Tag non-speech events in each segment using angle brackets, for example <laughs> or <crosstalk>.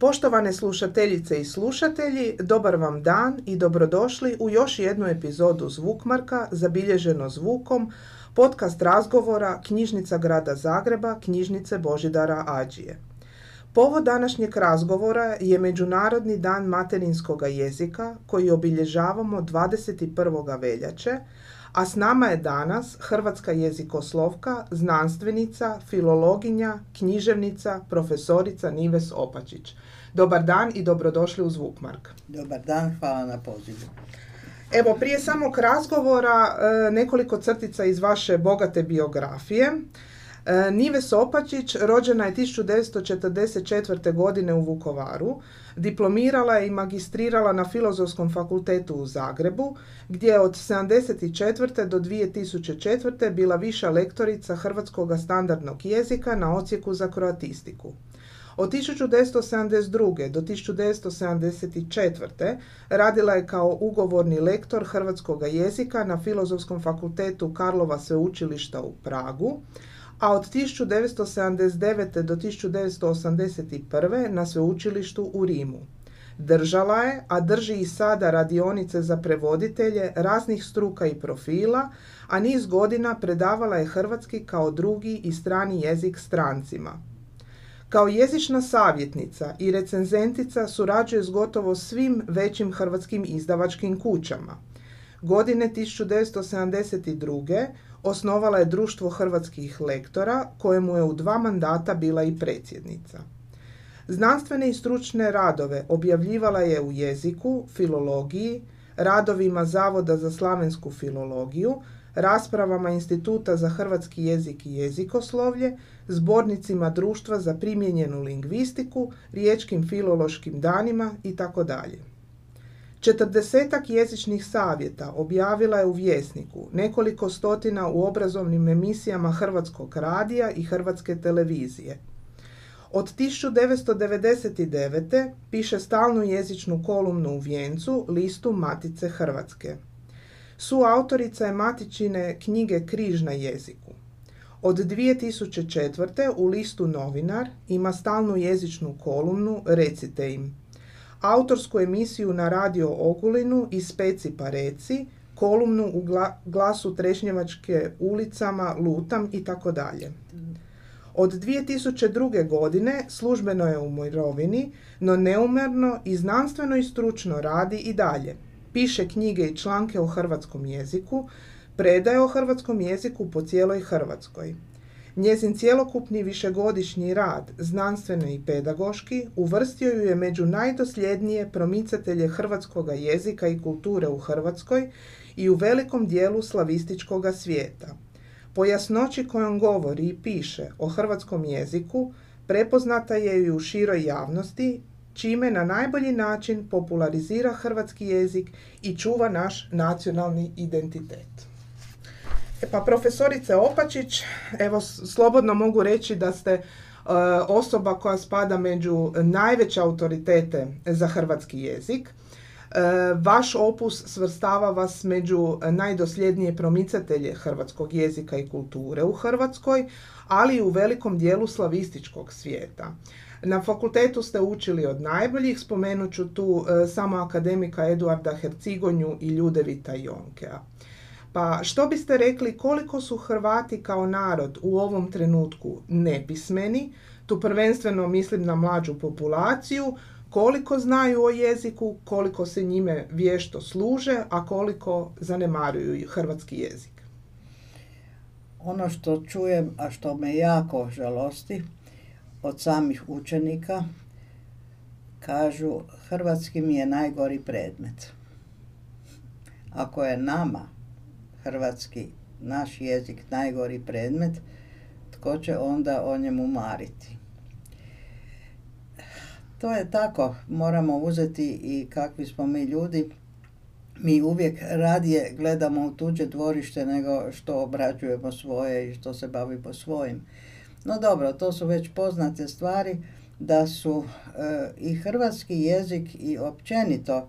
Poštovane slušateljice i slušatelji, dobar vam dan i dobrodošli u još jednu epizodu Zvukmarka zabilježeno zvukom podcast razgovora Knjižnica grada Zagreba, Knjižnice Božidara Ađije. Povod današnjeg razgovora je Međunarodni dan materinskoga jezika koji obilježavamo 21. veljače, a s nama je danas hrvatska jezikoslovka, znanstvenica, filologinja, književnica, profesorica Nives Opačić. Dobar dan i dobrodošli u Zvukmark. Dobar dan, hvala na pozivu. Evo, prije samog razgovora e, nekoliko crtica iz vaše bogate biografije. E, Nives Opačić rođena je 1944. godine u Vukovaru. Diplomirala je i magistrirala na Filozofskom fakultetu u Zagrebu, gdje je od 1974. do 2004. bila viša lektorica hrvatskog standardnog jezika na ocijeku za kroatistiku. Od 1972. do 1974. radila je kao ugovorni lektor hrvatskog jezika na Filozofskom fakultetu Karlova sveučilišta u Pragu, a od 1979. do 1981. na sveučilištu u Rimu. Držala je, a drži i sada radionice za prevoditelje raznih struka i profila, a niz godina predavala je hrvatski kao drugi i strani jezik strancima. Kao jezična savjetnica i recenzentica surađuje s gotovo svim većim hrvatskim izdavačkim kućama. Godine 1972. osnovala je Društvo hrvatskih lektora, kojemu je u dva mandata bila i predsjednica. Znanstvene i stručne radove objavljivala je u jeziku, filologiji, radovima Zavoda za slavensku filologiju, raspravama Instituta za hrvatski jezik i jezikoslovlje, zbornicima Društva za primjenjenu lingvistiku, riječkim filološkim danima itd. Četrdesetak jezičnih savjeta objavila je u Vjesniku, nekoliko stotina u obrazovnim emisijama Hrvatskog radija i Hrvatske televizije. Od 1999. piše stalnu jezičnu kolumnu u Vjencu, listu Matice Hrvatske. Suautorica je Matičine knjige Križ na jeziku. Od 2004. u listu Novinar ima stalnu jezičnu kolumnu Recite im. Autorsku emisiju na radio Ogulinu i Speci pa reci, kolumnu u glasu Trešnjevačke ulicama, Lutam i tako dalje. Od 2002. godine službeno je u mirovini, no neumerno i znanstveno i stručno radi i dalje. Piše knjige i članke o hrvatskom jeziku, predaje o hrvatskom jeziku po cijeloj Hrvatskoj. Njezin cjelokupni višegodišnji rad, znanstveno i pedagoški, uvrstio ju je među najdosljednije promicatelje hrvatskog jezika i kulture u Hrvatskoj i u velikom dijelu slavističkog svijeta. Po jasnoći kojom govori i piše o hrvatskom jeziku, prepoznata je i u široj javnosti, čime na najbolji način popularizira hrvatski jezik i čuva naš nacionalni identitet. E pa profesorice Opačić, evo slobodno mogu reći da ste e, osoba koja spada među najveće autoritete za hrvatski jezik. E, vaš opus svrstava vas među najdosljednije promicatelje hrvatskog jezika i kulture u Hrvatskoj, ali i u velikom dijelu slavističkog svijeta. Na fakultetu ste učili od najboljih, spomenut ću tu samo akademika Eduarda Hercigonju i Ljudevita Jonkea. Pa što biste rekli koliko su Hrvati kao narod u ovom trenutku nepismeni, tu prvenstveno mislim na mlađu populaciju, koliko znaju o jeziku, koliko se njime vješto služe, a koliko zanemaruju hrvatski jezik? Ono što čujem, a što me jako žalosti, od samih učenika, kažu hrvatski mi je najgori predmet. Ako je nama hrvatski, naš jezik najgori predmet, tko će onda o njemu mariti? To je tako, moramo uzeti i kakvi smo mi ljudi. Mi uvijek radije gledamo u tuđe dvorište nego što obrađujemo svoje i što se bavimo svojim. No dobro, to su već poznate stvari da su e, i hrvatski jezik i općenito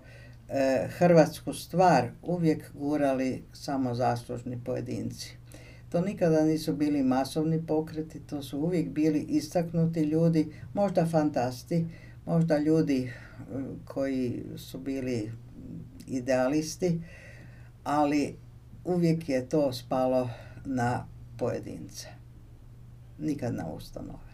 e, hrvatsku stvar uvijek gurali samo zaslužni pojedinci. To nikada nisu bili masovni pokreti, to su uvijek bili istaknuti ljudi, možda fantasti, možda ljudi e, koji su bili idealisti, ali uvijek je to spalo na pojedince, nikad na ustanove.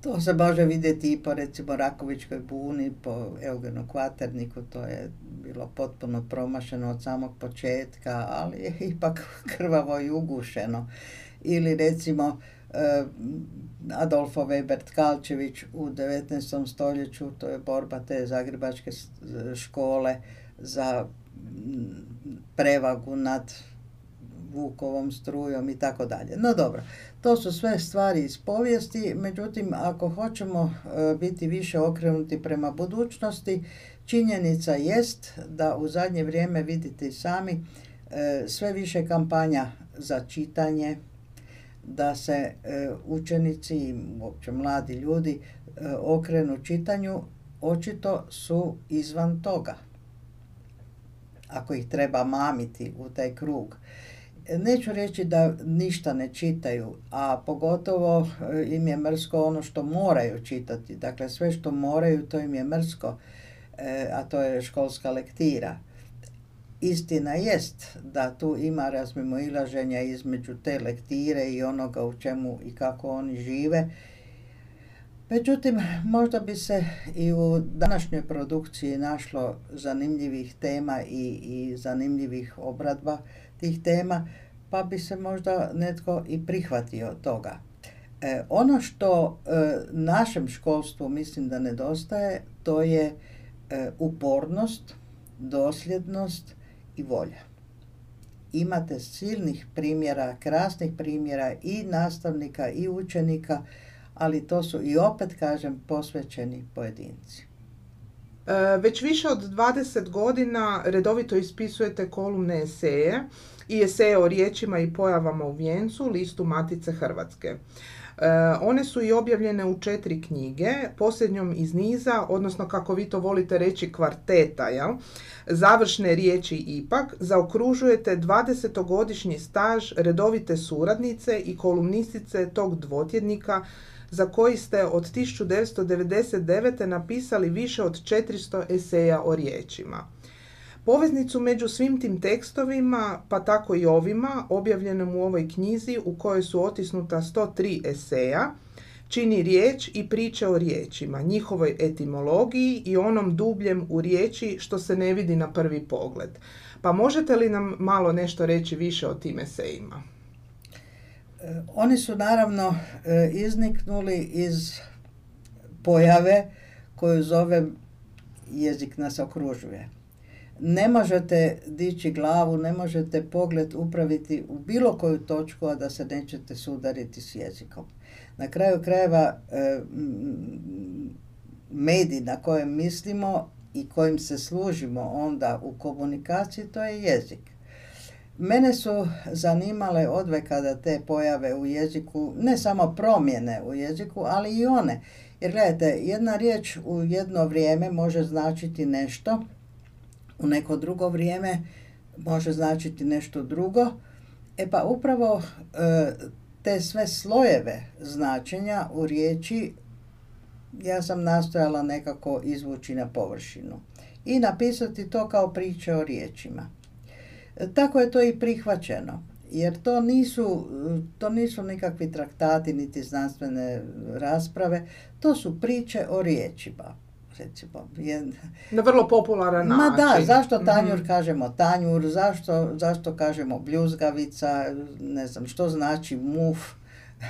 To se može vidjeti i po recimo Rakovičkoj buni, po Eugenu Kvaterniku, to je bilo potpuno promašeno od samog početka, ali je <laughs> ipak krvavo i ugušeno. Ili recimo eh, Adolfo Weber Tkalčević u 19. stoljeću, to je borba te zagrebačke škole za prevagu nad Vukovom strujom i tako dalje. No dobro, to su sve stvari iz povijesti, međutim ako hoćemo e, biti više okrenuti prema budućnosti, činjenica jest da u zadnje vrijeme vidite sami e, sve više kampanja za čitanje, da se e, učenici i uopće mladi ljudi okrenu čitanju, očito su izvan toga. Ako ih treba mamiti u taj krug neću reći da ništa ne čitaju, a pogotovo e, im je mrsko ono što moraju čitati. Dakle, sve što moraju, to im je mrsko, e, a to je školska lektira. Istina jest da tu ima ilaženja između te lektire i onoga u čemu i kako oni žive. Međutim, možda bi se i u današnjoj produkciji našlo zanimljivih tema i, i zanimljivih obradba tih tema, pa bi se možda netko i prihvatio toga. E, ono što e, našem školstvu mislim da nedostaje, to je e, upornost, dosljednost i volja. Imate silnih primjera, krasnih primjera i nastavnika i učenika, ali to su i opet kažem posvećeni pojedinci. E, već više od 20 godina redovito ispisujete kolumne eseje i eseje o riječima i pojavama u vijencu, listu Matice Hrvatske. E, one su i objavljene u četiri knjige, posljednjom iz niza, odnosno kako vi to volite reći kvarteta, jel? završne riječi ipak, zaokružujete 20-godišnji staž redovite suradnice i kolumnistice tog dvotjednika za koji ste od 1999. napisali više od 400 eseja o riječima. Poveznicu među svim tim tekstovima, pa tako i ovima, objavljenom u ovoj knjizi u kojoj su otisnuta 103 eseja, čini riječ i priče o riječima, njihovoj etimologiji i onom dubljem u riječi što se ne vidi na prvi pogled. Pa možete li nam malo nešto reći više o tim esejima? Oni su naravno e, izniknuli iz pojave koju zove jezik nas okružuje. Ne možete dići glavu, ne možete pogled upraviti u bilo koju točku, a da se nećete sudariti s jezikom. Na kraju krajeva e, medij na kojem mislimo i kojim se služimo onda u komunikaciji, to je jezik. Mene su zanimale kada te pojave u jeziku, ne samo promjene u jeziku, ali i one. Jer gledajte, jedna riječ u jedno vrijeme može značiti nešto, u neko drugo vrijeme može značiti nešto drugo. E pa upravo e, te sve slojeve značenja u riječi ja sam nastojala nekako izvući na površinu i napisati to kao priče o riječima. Tako je to i prihvaćeno. Jer to nisu, to nisu nikakvi traktati niti znanstvene rasprave, to su priče o riječima. Recimo, Na vrlo popularan način. Ma da, zašto mhm. tanjur kažemo tanjur, zašto, zašto kažemo bljuzgavica, ne znam, što znači muf,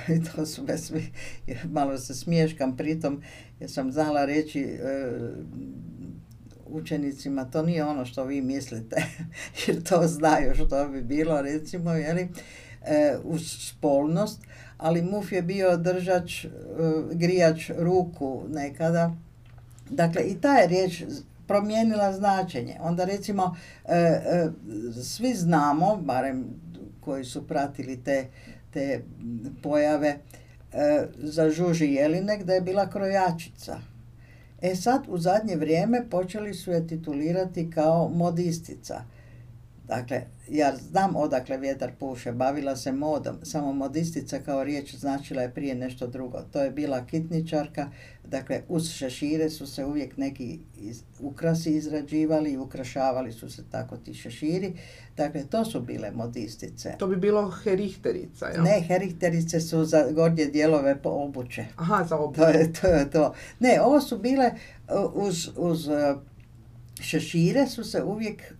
<laughs> to su bez, malo se smješkam pritom, jer sam znala reći e, učenicima, to nije ono što vi mislite, <laughs> jer to znaju što bi bilo, recimo, jeli, e, uz spolnost, ali muf je bio držač, e, grijač ruku nekada. Dakle, i ta je riječ promijenila značenje. Onda recimo, e, e, svi znamo, barem koji su pratili te, te pojave, za Žuži Jelinek da je bila krojačica E sad, u zadnje vrijeme počeli su je titulirati kao modistica. Dakle, ja znam odakle vjetar puše, bavila se modom, samo modistica kao riječ značila je prije nešto drugo. To je bila kitničarka, dakle uz šešire su se uvijek neki ukrasi izrađivali i ukrašavali su se tako ti šeširi. Dakle, to su bile modistice. To bi bilo herihterica, jel? Ne, herihterice su za gornje dijelove po obuće. Aha, za obuće. To je to. Je to. Ne, ovo su bile uh, uz, uz uh, šešire su se uvijek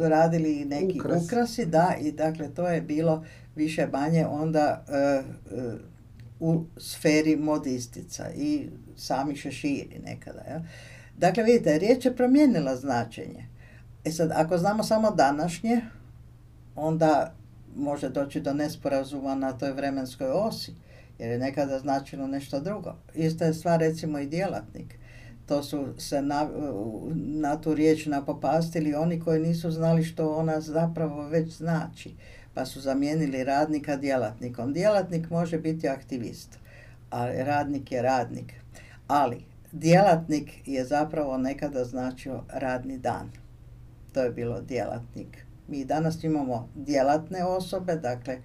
radili neki ukrasi, da, i dakle to je bilo više manje onda e, u sferi modistica i sami šeširi nekada. Ja. Dakle, vidite, riječ je promijenila značenje. E sad, ako znamo samo današnje, onda može doći do nesporazuma na toj vremenskoj osi, jer je nekada značilo nešto drugo. Ista je stvar recimo i djelatnik to su se na, na tu riječ napopastili oni koji nisu znali što ona zapravo već znači, pa su zamijenili radnika djelatnikom. Djelatnik može biti aktivist, a radnik je radnik. Ali djelatnik je zapravo nekada značio radni dan. To je bilo djelatnik. Mi danas imamo djelatne osobe, dakle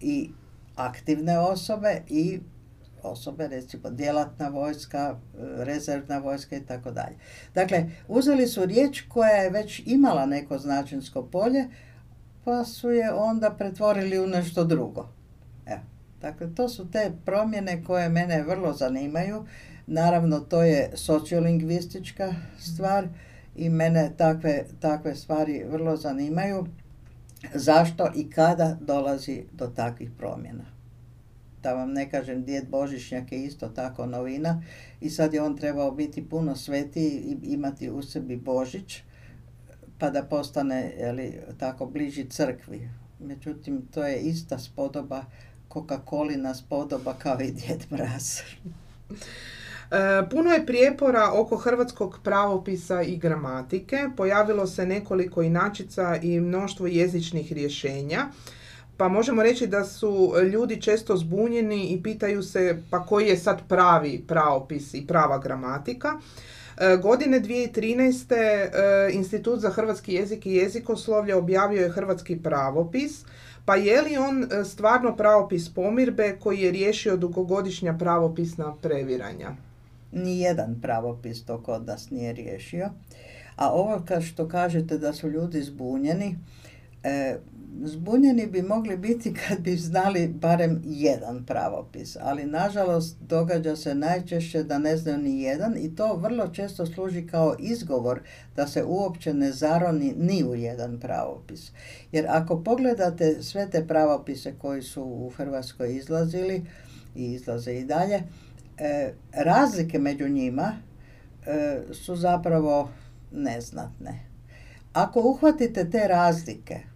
i aktivne osobe i osobe, recimo djelatna vojska, e, rezervna vojska i tako dalje. Dakle, uzeli su riječ koja je već imala neko značensko polje, pa su je onda pretvorili u nešto drugo. Evo. Dakle, to su te promjene koje mene vrlo zanimaju. Naravno, to je sociolingvistička stvar i mene takve, takve stvari vrlo zanimaju. Zašto i kada dolazi do takvih promjena? Da vam ne kažem, djed Božišnjak je isto tako novina i sad je on trebao biti puno svetiji i imati u sebi Božić pa da postane jeli, tako bliži crkvi. Međutim, to je ista spodoba, Coca-Colina spodoba kao i djed Mraz. E, puno je prijepora oko hrvatskog pravopisa i gramatike. Pojavilo se nekoliko inačica i mnoštvo jezičnih rješenja pa možemo reći da su ljudi često zbunjeni i pitaju se pa koji je sad pravi pravopis i prava gramatika. E, godine 2013. E, Institut za hrvatski jezik i jezikoslovlje objavio je hrvatski pravopis, pa je li on e, stvarno pravopis pomirbe koji je riješio dugogodišnja pravopisna previranja? Nijedan pravopis to kod nas nije riješio. A ovo što kažete da su ljudi zbunjeni, zbunjeni bi mogli biti kad bi znali barem jedan pravopis, ali nažalost događa se najčešće da ne znaju ni jedan i to vrlo često služi kao izgovor da se uopće ne zaroni ni u jedan pravopis. Jer ako pogledate sve te pravopise koji su u Hrvatskoj izlazili i izlaze i dalje, e, razlike među njima e, su zapravo neznatne. Ako uhvatite te razlike,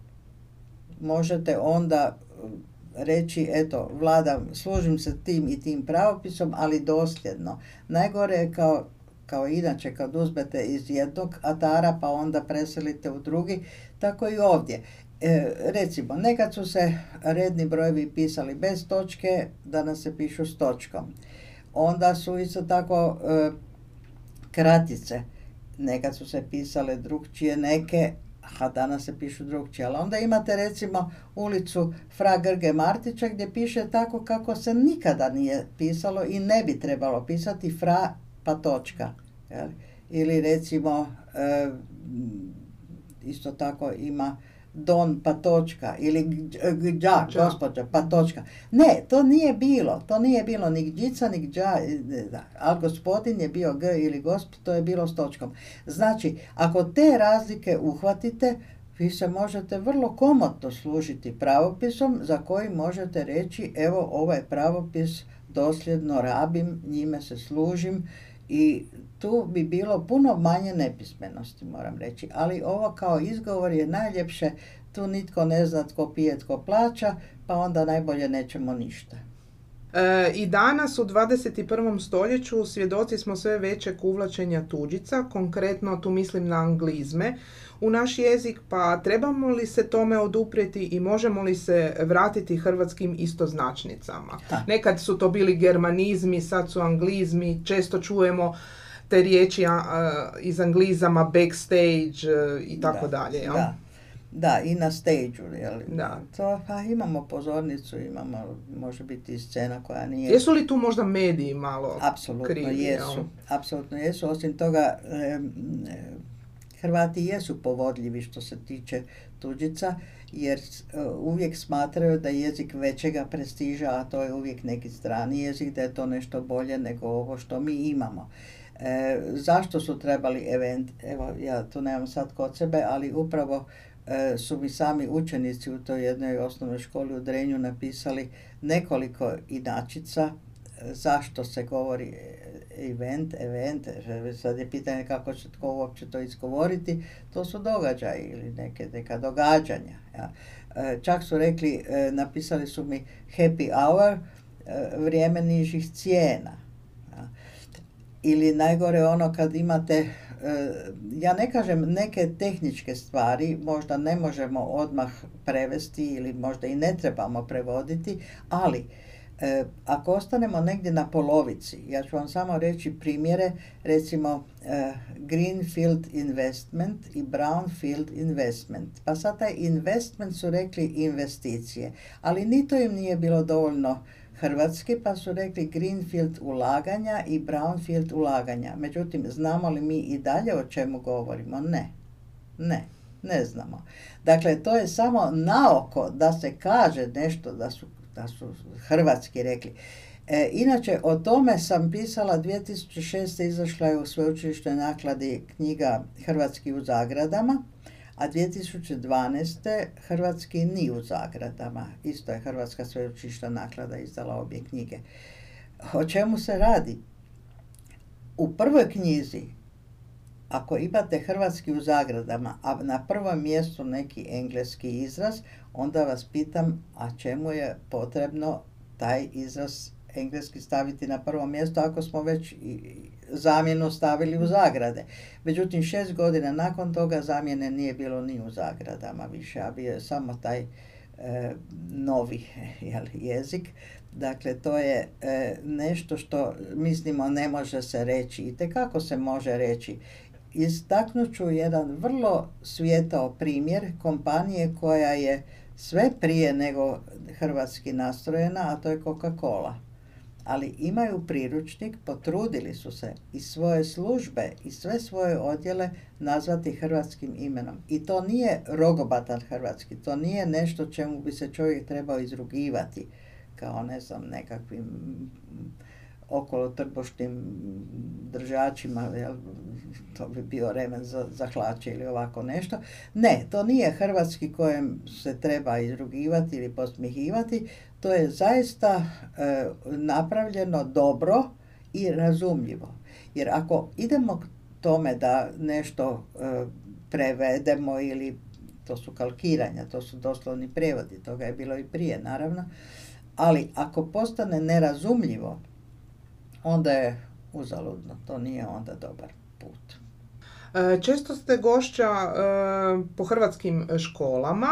možete onda um, reći, eto, vladam, služim se tim i tim pravopisom, ali dosljedno. Najgore je kao, kao inače kad uzmete iz jednog atara pa onda preselite u drugi, tako i ovdje. E, recimo, nekad su se redni brojevi pisali bez točke, danas se pišu s točkom. Onda su isto tako e, kratice. Nekad su se pisale drugčije neke, a danas se pišu drugčije. Ali onda imate recimo ulicu Fra Grge Martića gdje piše tako kako se nikada nije pisalo i ne bi trebalo pisati Fra pa točka. Ili recimo e, isto tako ima Don Patočka ili Gđa, gospođa Patočka. Ne, to nije bilo. To nije bilo ni Gđica, ni Gđa, ali gospodin je bio G ili gosp, to je bilo s točkom. Znači, ako te razlike uhvatite, vi se možete vrlo komotno služiti pravopisom za koji možete reći evo ovaj pravopis dosljedno rabim, njime se služim i tu bi bilo puno manje nepismenosti, moram reći. Ali ovo kao izgovor je najljepše, tu nitko ne zna tko pije, tko plaća, pa onda najbolje nećemo ništa. E, I danas u 21. stoljeću svjedoci smo sve većeg uvlačenja tuđica, konkretno tu mislim na anglizme, u naš jezik, pa trebamo li se tome oduprijeti i možemo li se vratiti hrvatskim istoznačnicama? Nekad su to bili germanizmi, sad su anglizmi, često čujemo te riječi iz anglizama backstage e, i tako dalje. Da. Da, i na stage jel? Da. To, pa imamo pozornicu, imamo, može biti i scena koja nije... Jesu li tu možda mediji malo Apsolutno krivi, jesu. jel? Apsolutno jesu. Osim toga, Hrvati jesu povodljivi što se tiče tuđica, jer e, uvijek smatraju da je jezik većega prestiža, a to je uvijek neki strani jezik, da je to nešto bolje nego ovo što mi imamo. E, zašto su trebali event, evo ja to nemam sad kod sebe, ali upravo e, su mi sami učenici u toj jednoj osnovnoj školi u Drenju napisali nekoliko inačica e, zašto se govori event, event, sad je pitanje kako će tko uopće to izgovoriti, to su događaji ili neke, neka događanja. Ja. E, Čak su rekli, e, napisali su mi happy hour, e, vrijeme nižih cijena. Ja. Ili najgore ono kad imate, ja ne kažem neke tehničke stvari, možda ne možemo odmah prevesti ili možda i ne trebamo prevoditi, ali e, ako ostanemo negdje na polovici, ja ću vam samo reći primjere, recimo e, Greenfield Investment i Brownfield Investment. Pa sad taj investment su rekli investicije, ali ni to im nije bilo dovoljno hrvatski, pa su rekli Greenfield ulaganja i Brownfield ulaganja. Međutim, znamo li mi i dalje o čemu govorimo? Ne. Ne, ne znamo. Dakle, to je samo naoko da se kaže nešto da su, da su hrvatski rekli. E, inače, o tome sam pisala 2006. izašla je u sveučilišnoj nakladi knjiga Hrvatski u zagradama, a 2012. Hrvatski ni u zagradama. Isto je Hrvatska sveučilišna naklada izdala obje knjige. O čemu se radi? U prvoj knjizi, ako imate hrvatski u zagradama, a na prvom mjestu neki engleski izraz, onda vas pitam, a čemu je potrebno taj izraz engleski staviti na prvo mjesto ako smo već zamjenu stavili u zagrade. Međutim, šest godina nakon toga zamjene nije bilo ni u zagradama više, a bio je samo taj e, novi <laughs> jel, jezik. Dakle, to je e, nešto što mislimo ne može se reći i kako se može reći. Istaknut ću jedan vrlo svijetao primjer kompanije koja je sve prije nego hrvatski nastrojena, a to je Coca-Cola ali imaju priručnik, potrudili su se i svoje službe i sve svoje odjele nazvati hrvatskim imenom. I to nije rogobatan hrvatski, to nije nešto čemu bi se čovjek trebao izrugivati kao ne znam nekakvim okolo trbošnim držačima, jel, to bi bio remen za, za hlače ili ovako nešto. Ne, to nije hrvatski kojem se treba izrugivati ili posmihivati, to je zaista e, napravljeno dobro i razumljivo. Jer ako idemo k tome da nešto e, prevedemo ili to su kalkiranja, to su doslovni prevodi, toga je bilo i prije naravno, ali ako postane nerazumljivo, onda je uzaludno, to nije onda dobar put. E, Često ste gošća e, po hrvatskim školama.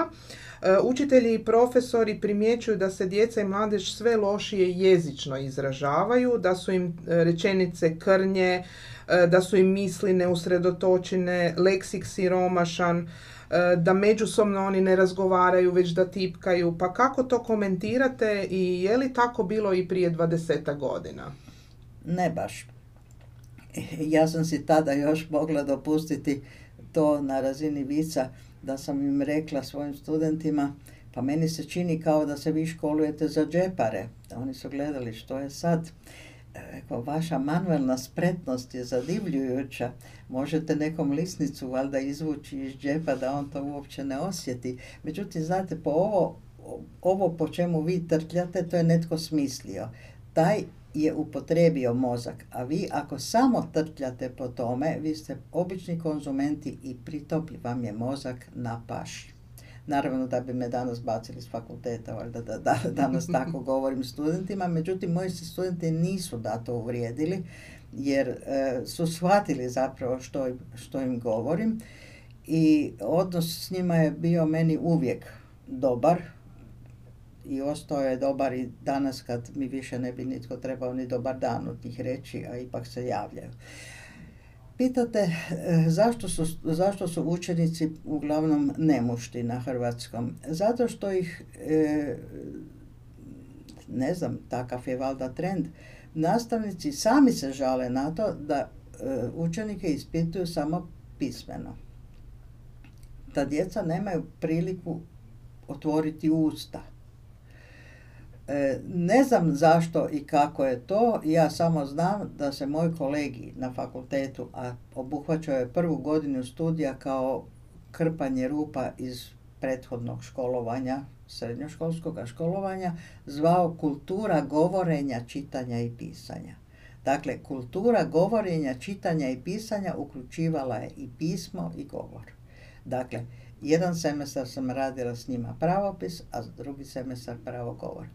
E, Učitelji i profesori primjećuju da se djeca i mladež sve lošije jezično izražavaju, da su im rečenice krnje, da su im misli neusredotočene, leksik siromašan, da međusobno oni ne razgovaraju, već da tipkaju. Pa kako to komentirate i je li tako bilo i prije 20 godina? Ne baš. Ja sam si tada još mogla dopustiti to na razini vica da sam im rekla svojim studentima pa meni se čini kao da se vi školujete za džepare. Oni su gledali što je sad. Rekao, vaša manuelna spretnost je zadivljujuća. Možete nekom lisnicu valjda izvući iz džepa da on to uopće ne osjeti. Međutim, znate, po ovo, ovo po čemu vi trtljate, to je netko smislio. Taj je upotrebio mozak, a vi ako samo trtljate po tome, vi ste obični konzumenti i pritom vam je mozak na paši. Naravno da bi me danas bacili s fakulteta, valjda da, da <laughs> danas tako govorim studentima, međutim moji se studenti nisu da to uvrijedili jer e, su shvatili zapravo što, što im govorim i odnos s njima je bio meni uvijek dobar, i ostao je dobar i danas kad mi više ne bi nitko trebao ni dobar dan od njih reći, a ipak se javljaju. Pitate e, zašto su, zašto su učenici uglavnom nemušti na hrvatskom? Zato što ih, e, ne znam, takav je valjda trend, nastavnici sami se žale na to da e, učenike ispituju samo pismeno. Da djeca nemaju priliku otvoriti usta ne znam zašto i kako je to, ja samo znam da se moj kolegi na fakultetu, a obuhvaćao je prvu godinu studija kao krpanje rupa iz prethodnog školovanja, srednjoškolskog školovanja, zvao kultura govorenja, čitanja i pisanja. Dakle, kultura govorenja, čitanja i pisanja uključivala je i pismo i govor. Dakle, jedan semestar sam radila s njima pravopis, a drugi semestar pravo govor.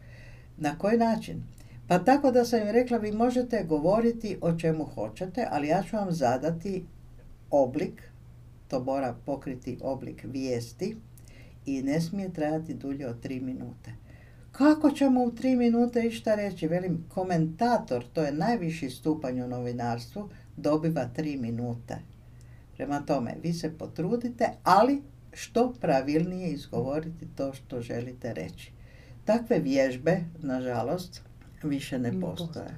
Na koji način? Pa tako da sam im rekla, vi možete govoriti o čemu hoćete, ali ja ću vam zadati oblik, to mora pokriti oblik vijesti i ne smije trajati dulje od tri minute. Kako ćemo u tri minute išta reći? Velim, komentator, to je najviši stupanj u novinarstvu, dobiva tri minute. Prema tome, vi se potrudite, ali što pravilnije izgovoriti to što želite reći. Takve vježbe, nažalost, više ne postoje.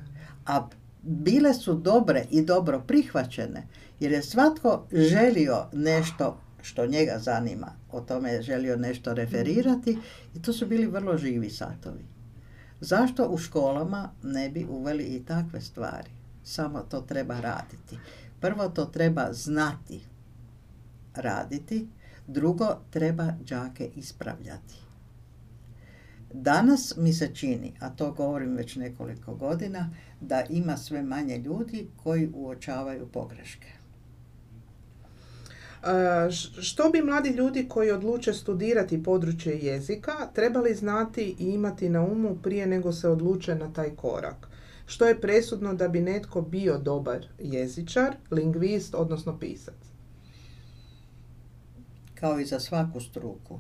A bile su dobre i dobro prihvaćene, jer je svatko želio nešto što njega zanima, o tome je želio nešto referirati i to su bili vrlo živi satovi. Zašto u školama ne bi uveli i takve stvari? Samo to treba raditi. Prvo to treba znati raditi, drugo treba đake ispravljati. Danas mi se čini, a to govorim već nekoliko godina, da ima sve manje ljudi koji uočavaju pogreške. E, što bi mladi ljudi koji odluče studirati područje jezika trebali znati i imati na umu prije nego se odluče na taj korak? Što je presudno da bi netko bio dobar jezičar, lingvist, odnosno pisac? Kao i za svaku struku.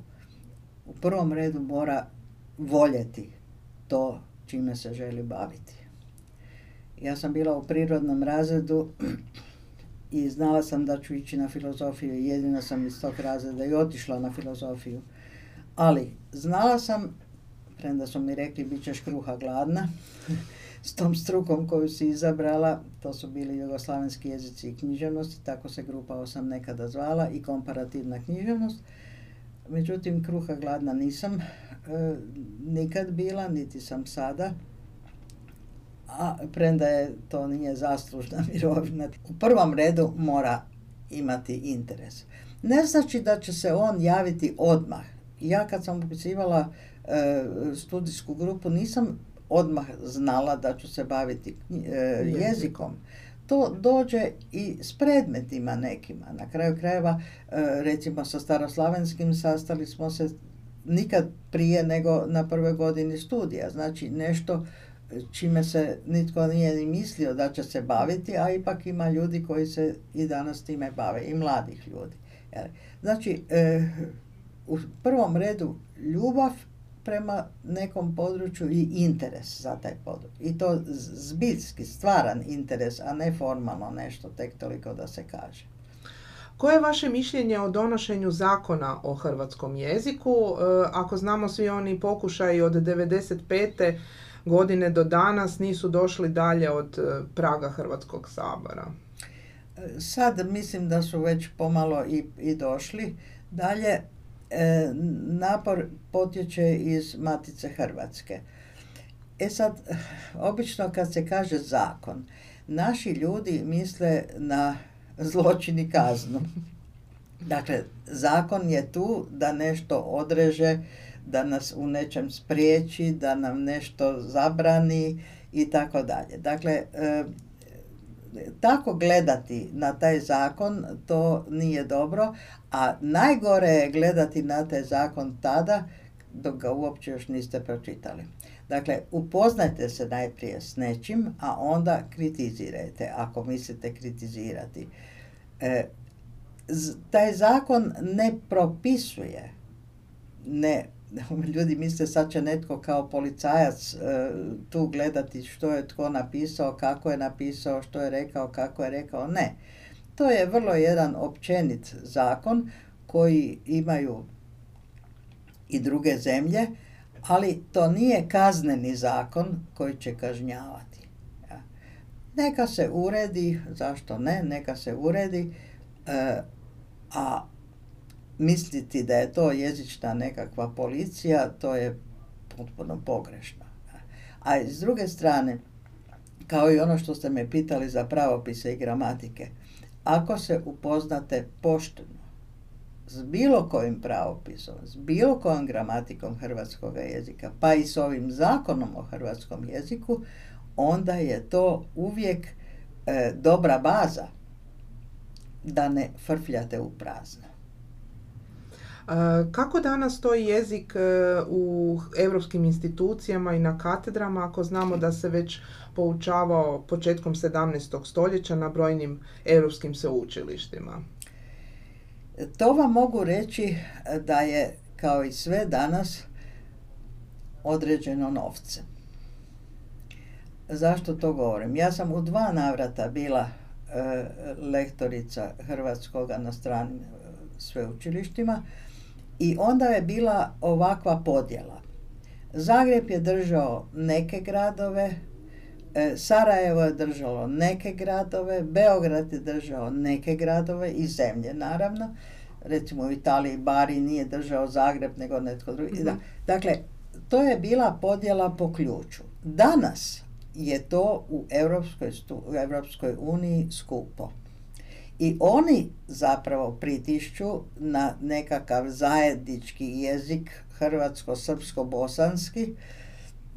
U prvom redu mora voljeti to čime se želi baviti. Ja sam bila u prirodnom razredu i znala sam da ću ići na filozofiju jedina sam iz tog razreda i otišla na filozofiju. Ali znala sam, premda su mi rekli bit ćeš kruha gladna, <laughs> s tom strukom koju si izabrala, to su bili jugoslavenski jezici i književnosti, tako se grupa sam nekada zvala i komparativna književnost. Međutim, kruha gladna nisam e, nikad bila, niti sam sada. A premda je to nije zaslužna <laughs> mirovina. U prvom redu mora imati interes. Ne znači da će se on javiti odmah. Ja kad sam upisivala e, studijsku grupu nisam odmah znala da ću se baviti e, jezikom to dođe i s predmetima nekima. Na kraju krajeva, e, recimo sa staroslavenskim sastali smo se nikad prije nego na prvoj godini studija. Znači nešto čime se nitko nije ni mislio da će se baviti, a ipak ima ljudi koji se i danas time bave, i mladih ljudi. Znači, e, u prvom redu ljubav prema nekom području i interes za taj područje. I to zbiljski, stvaran interes, a ne formalno nešto, tek toliko da se kaže. Koje je vaše mišljenje o donošenju zakona o hrvatskom jeziku? E, ako znamo svi oni pokušaji od 95. godine do danas nisu došli dalje od e, praga Hrvatskog sabora. E, sad mislim da su već pomalo i, i došli. Dalje, napor potječe iz Matice Hrvatske. E sad, obično kad se kaže zakon, naši ljudi misle na zločin i kaznu. Dakle, zakon je tu da nešto odreže, da nas u nečem spriječi, da nam nešto zabrani i tako dalje. Dakle, e, tako gledati na taj zakon, to nije dobro, a najgore je gledati na taj zakon tada dok ga uopće još niste pročitali. Dakle, upoznajte se najprije s nečim, a onda kritizirajte, ako mislite kritizirati. E, taj zakon ne propisuje, ne <laughs> ljudi misle sad će netko kao policajac e, tu gledati što je tko napisao, kako je napisao, što je rekao, kako je rekao. Ne. To je vrlo jedan općenit zakon koji imaju i druge zemlje, ali to nije kazneni zakon koji će kažnjavati. Neka se uredi, zašto ne, neka se uredi, e, a misliti da je to jezična nekakva policija, to je potpuno pogrešno. A s druge strane, kao i ono što ste me pitali za pravopise i gramatike, ako se upoznate pošteno s bilo kojim pravopisom, s bilo kojom gramatikom hrvatskog jezika, pa i s ovim zakonom o hrvatskom jeziku, onda je to uvijek e, dobra baza da ne frfljate u prazno. Kako danas stoji jezik e, u europskim institucijama i na katedrama ako znamo da se već poučavao početkom 17. stoljeća na brojnim europskim sveučilištima? To vam mogu reći da je kao i sve danas određeno novcem. Zašto to govorim? Ja sam u dva navrata bila e, lektorica hrvatskoga na stranim e, sveučilištima i onda je bila ovakva podjela. Zagreb je držao neke gradove, e, Sarajevo je držalo neke gradove, Beograd je držao neke gradove i zemlje naravno. Recimo u Italiji Bari nije držao Zagreb nego netko drugi. Mhm. Dakle, to je bila podjela po ključu. Danas je to u Europskoj, u Europskoj uniji skupo. I oni zapravo pritišću na nekakav zajednički jezik hrvatsko-srpsko-bosanski,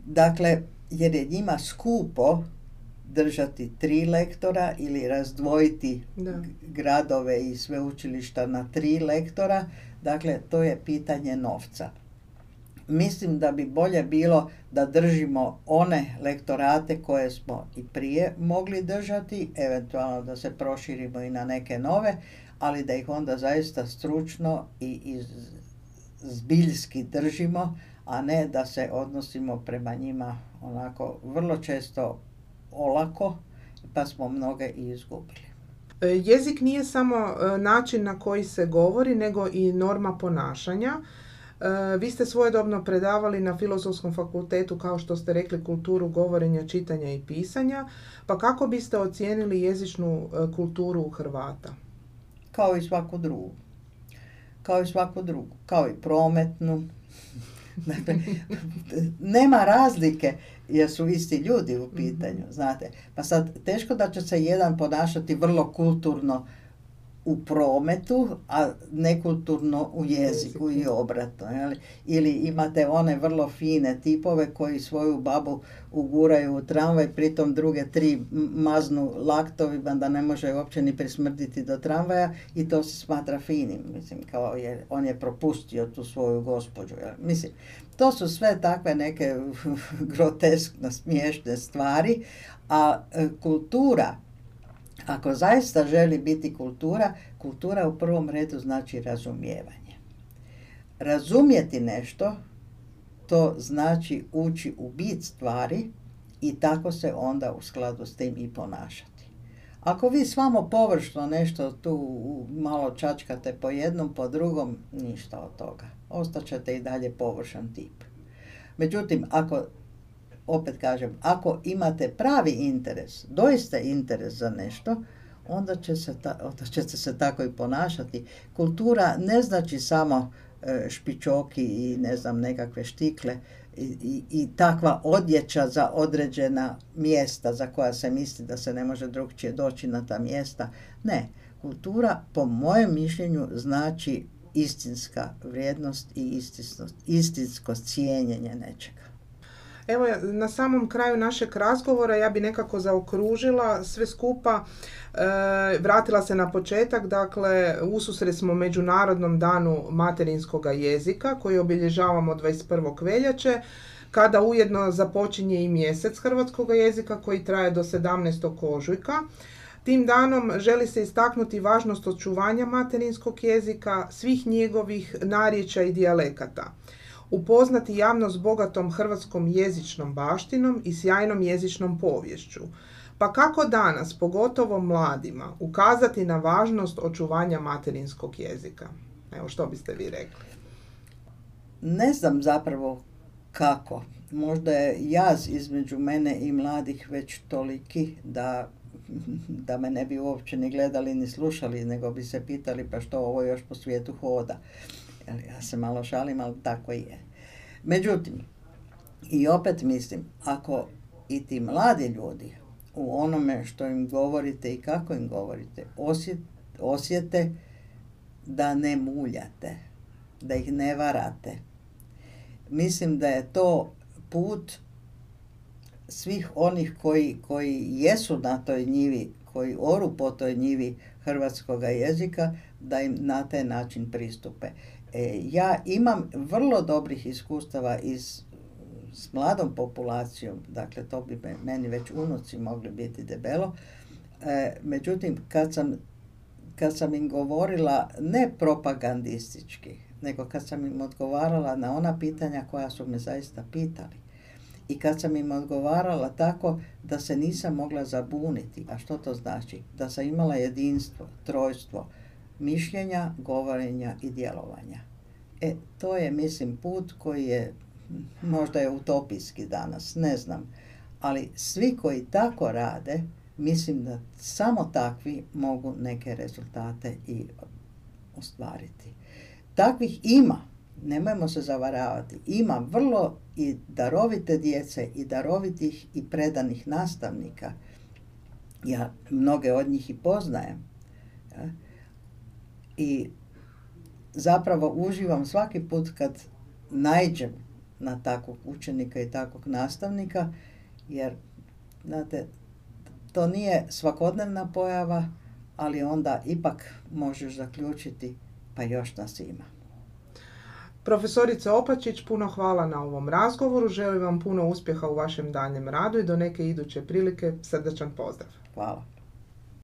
dakle, jer je njima skupo držati tri lektora ili razdvojiti gradove i sveučilišta na tri lektora, dakle, to je pitanje novca mislim da bi bolje bilo da držimo one lektorate koje smo i prije mogli držati, eventualno da se proširimo i na neke nove, ali da ih onda zaista stručno i, zbiljski držimo, a ne da se odnosimo prema njima onako vrlo često olako, pa smo mnoge i izgubili. E, jezik nije samo e, način na koji se govori, nego i norma ponašanja. E, vi ste svojedobno predavali na Filozofskom fakultetu, kao što ste rekli, kulturu govorenja, čitanja i pisanja. Pa kako biste ocijenili jezičnu e, kulturu Hrvata? Kao i svaku drugu. Kao i svaku drugu. Kao i prometnu. <laughs> Dakle, nema razlike jer su isti ljudi u pitanju, mhm. znate. Pa sad, teško da će se jedan ponašati vrlo kulturno u prometu, a nekulturno u jeziku i obratno. Ili imate one vrlo fine tipove koji svoju babu uguraju u tramvaj, pritom druge tri maznu laktovima da ne može uopće ni prismrditi do tramvaja i to se smatra finim. Mislim, kao je, on je propustio tu svoju gospođu. Mislim, to su sve takve neke <laughs> groteskno smiješne stvari, a e, kultura ako zaista želi biti kultura, kultura u prvom redu znači razumijevanje. Razumjeti nešto, to znači ući u bit stvari i tako se onda u skladu s tim i ponašati. Ako vi svamo površno nešto tu malo čačkate po jednom, po drugom, ništa od toga. Ostaćete i dalje površan tip. Međutim, ako opet kažem, ako imate pravi interes, doista interes za nešto, onda, će se onda ćete se tako i ponašati. Kultura ne znači samo e, špičoki i ne znam nekakve štikle i, i, i takva odjeća za određena mjesta za koja se misli da se ne može drugčije doći na ta mjesta. Ne, kultura po mojem mišljenju znači istinska vrijednost i istinsko cijenjenje nečega. Evo, na samom kraju našeg razgovora ja bi nekako zaokružila sve skupa, e, vratila se na početak, dakle, ususret smo Međunarodnom danu materinskoga jezika koji obilježavamo 21. veljače, kada ujedno započinje i mjesec hrvatskog jezika koji traje do 17. ožujka. Tim danom želi se istaknuti važnost očuvanja materinskog jezika, svih njegovih narječa i dijalekata upoznati javnost bogatom hrvatskom jezičnom baštinom i sjajnom jezičnom povješću, Pa kako danas, pogotovo mladima, ukazati na važnost očuvanja materinskog jezika? Evo što biste vi rekli? Ne znam zapravo kako. Možda je jaz između mene i mladih već toliki da, da me ne bi uopće ni gledali ni slušali, nego bi se pitali pa što ovo još po svijetu hoda. Ja se malo šalim, ali tako je. Međutim, i opet mislim, ako i ti mladi ljudi u onome što im govorite i kako im govorite osjete da ne muljate, da ih ne varate. Mislim da je to put svih onih koji, koji jesu na toj njivi, koji oru po toj njivi hrvatskog jezika, da im na taj način pristupe. E, ja imam vrlo dobrih iskustava iz s mladom populacijom, dakle to bi meni već unuci mogli biti debelo. E, međutim, kad sam, kad sam im govorila ne propagandistički, nego kad sam im odgovarala na ona pitanja koja su me zaista pitali. I kad sam im odgovarala tako da se nisam mogla zabuniti, a što to znači? Da sam imala jedinstvo, trojstvo, mišljenja, govorenja i djelovanja. E, to je, mislim, put koji je možda je utopijski danas, ne znam. Ali svi koji tako rade, mislim da samo takvi mogu neke rezultate i ostvariti. Takvih ima, nemojmo se zavaravati, ima vrlo i darovite djece i darovitih i predanih nastavnika. Ja mnoge od njih i poznajem. I zapravo uživam svaki put kad najđem na takvog učenika i takvog nastavnika, jer znate, to nije svakodnevna pojava, ali onda ipak možeš zaključiti pa još nas ima. Profesorice Opačić, puno hvala na ovom razgovoru. Želim vam puno uspjeha u vašem daljem radu i do neke iduće prilike srdačan pozdrav. Hvala.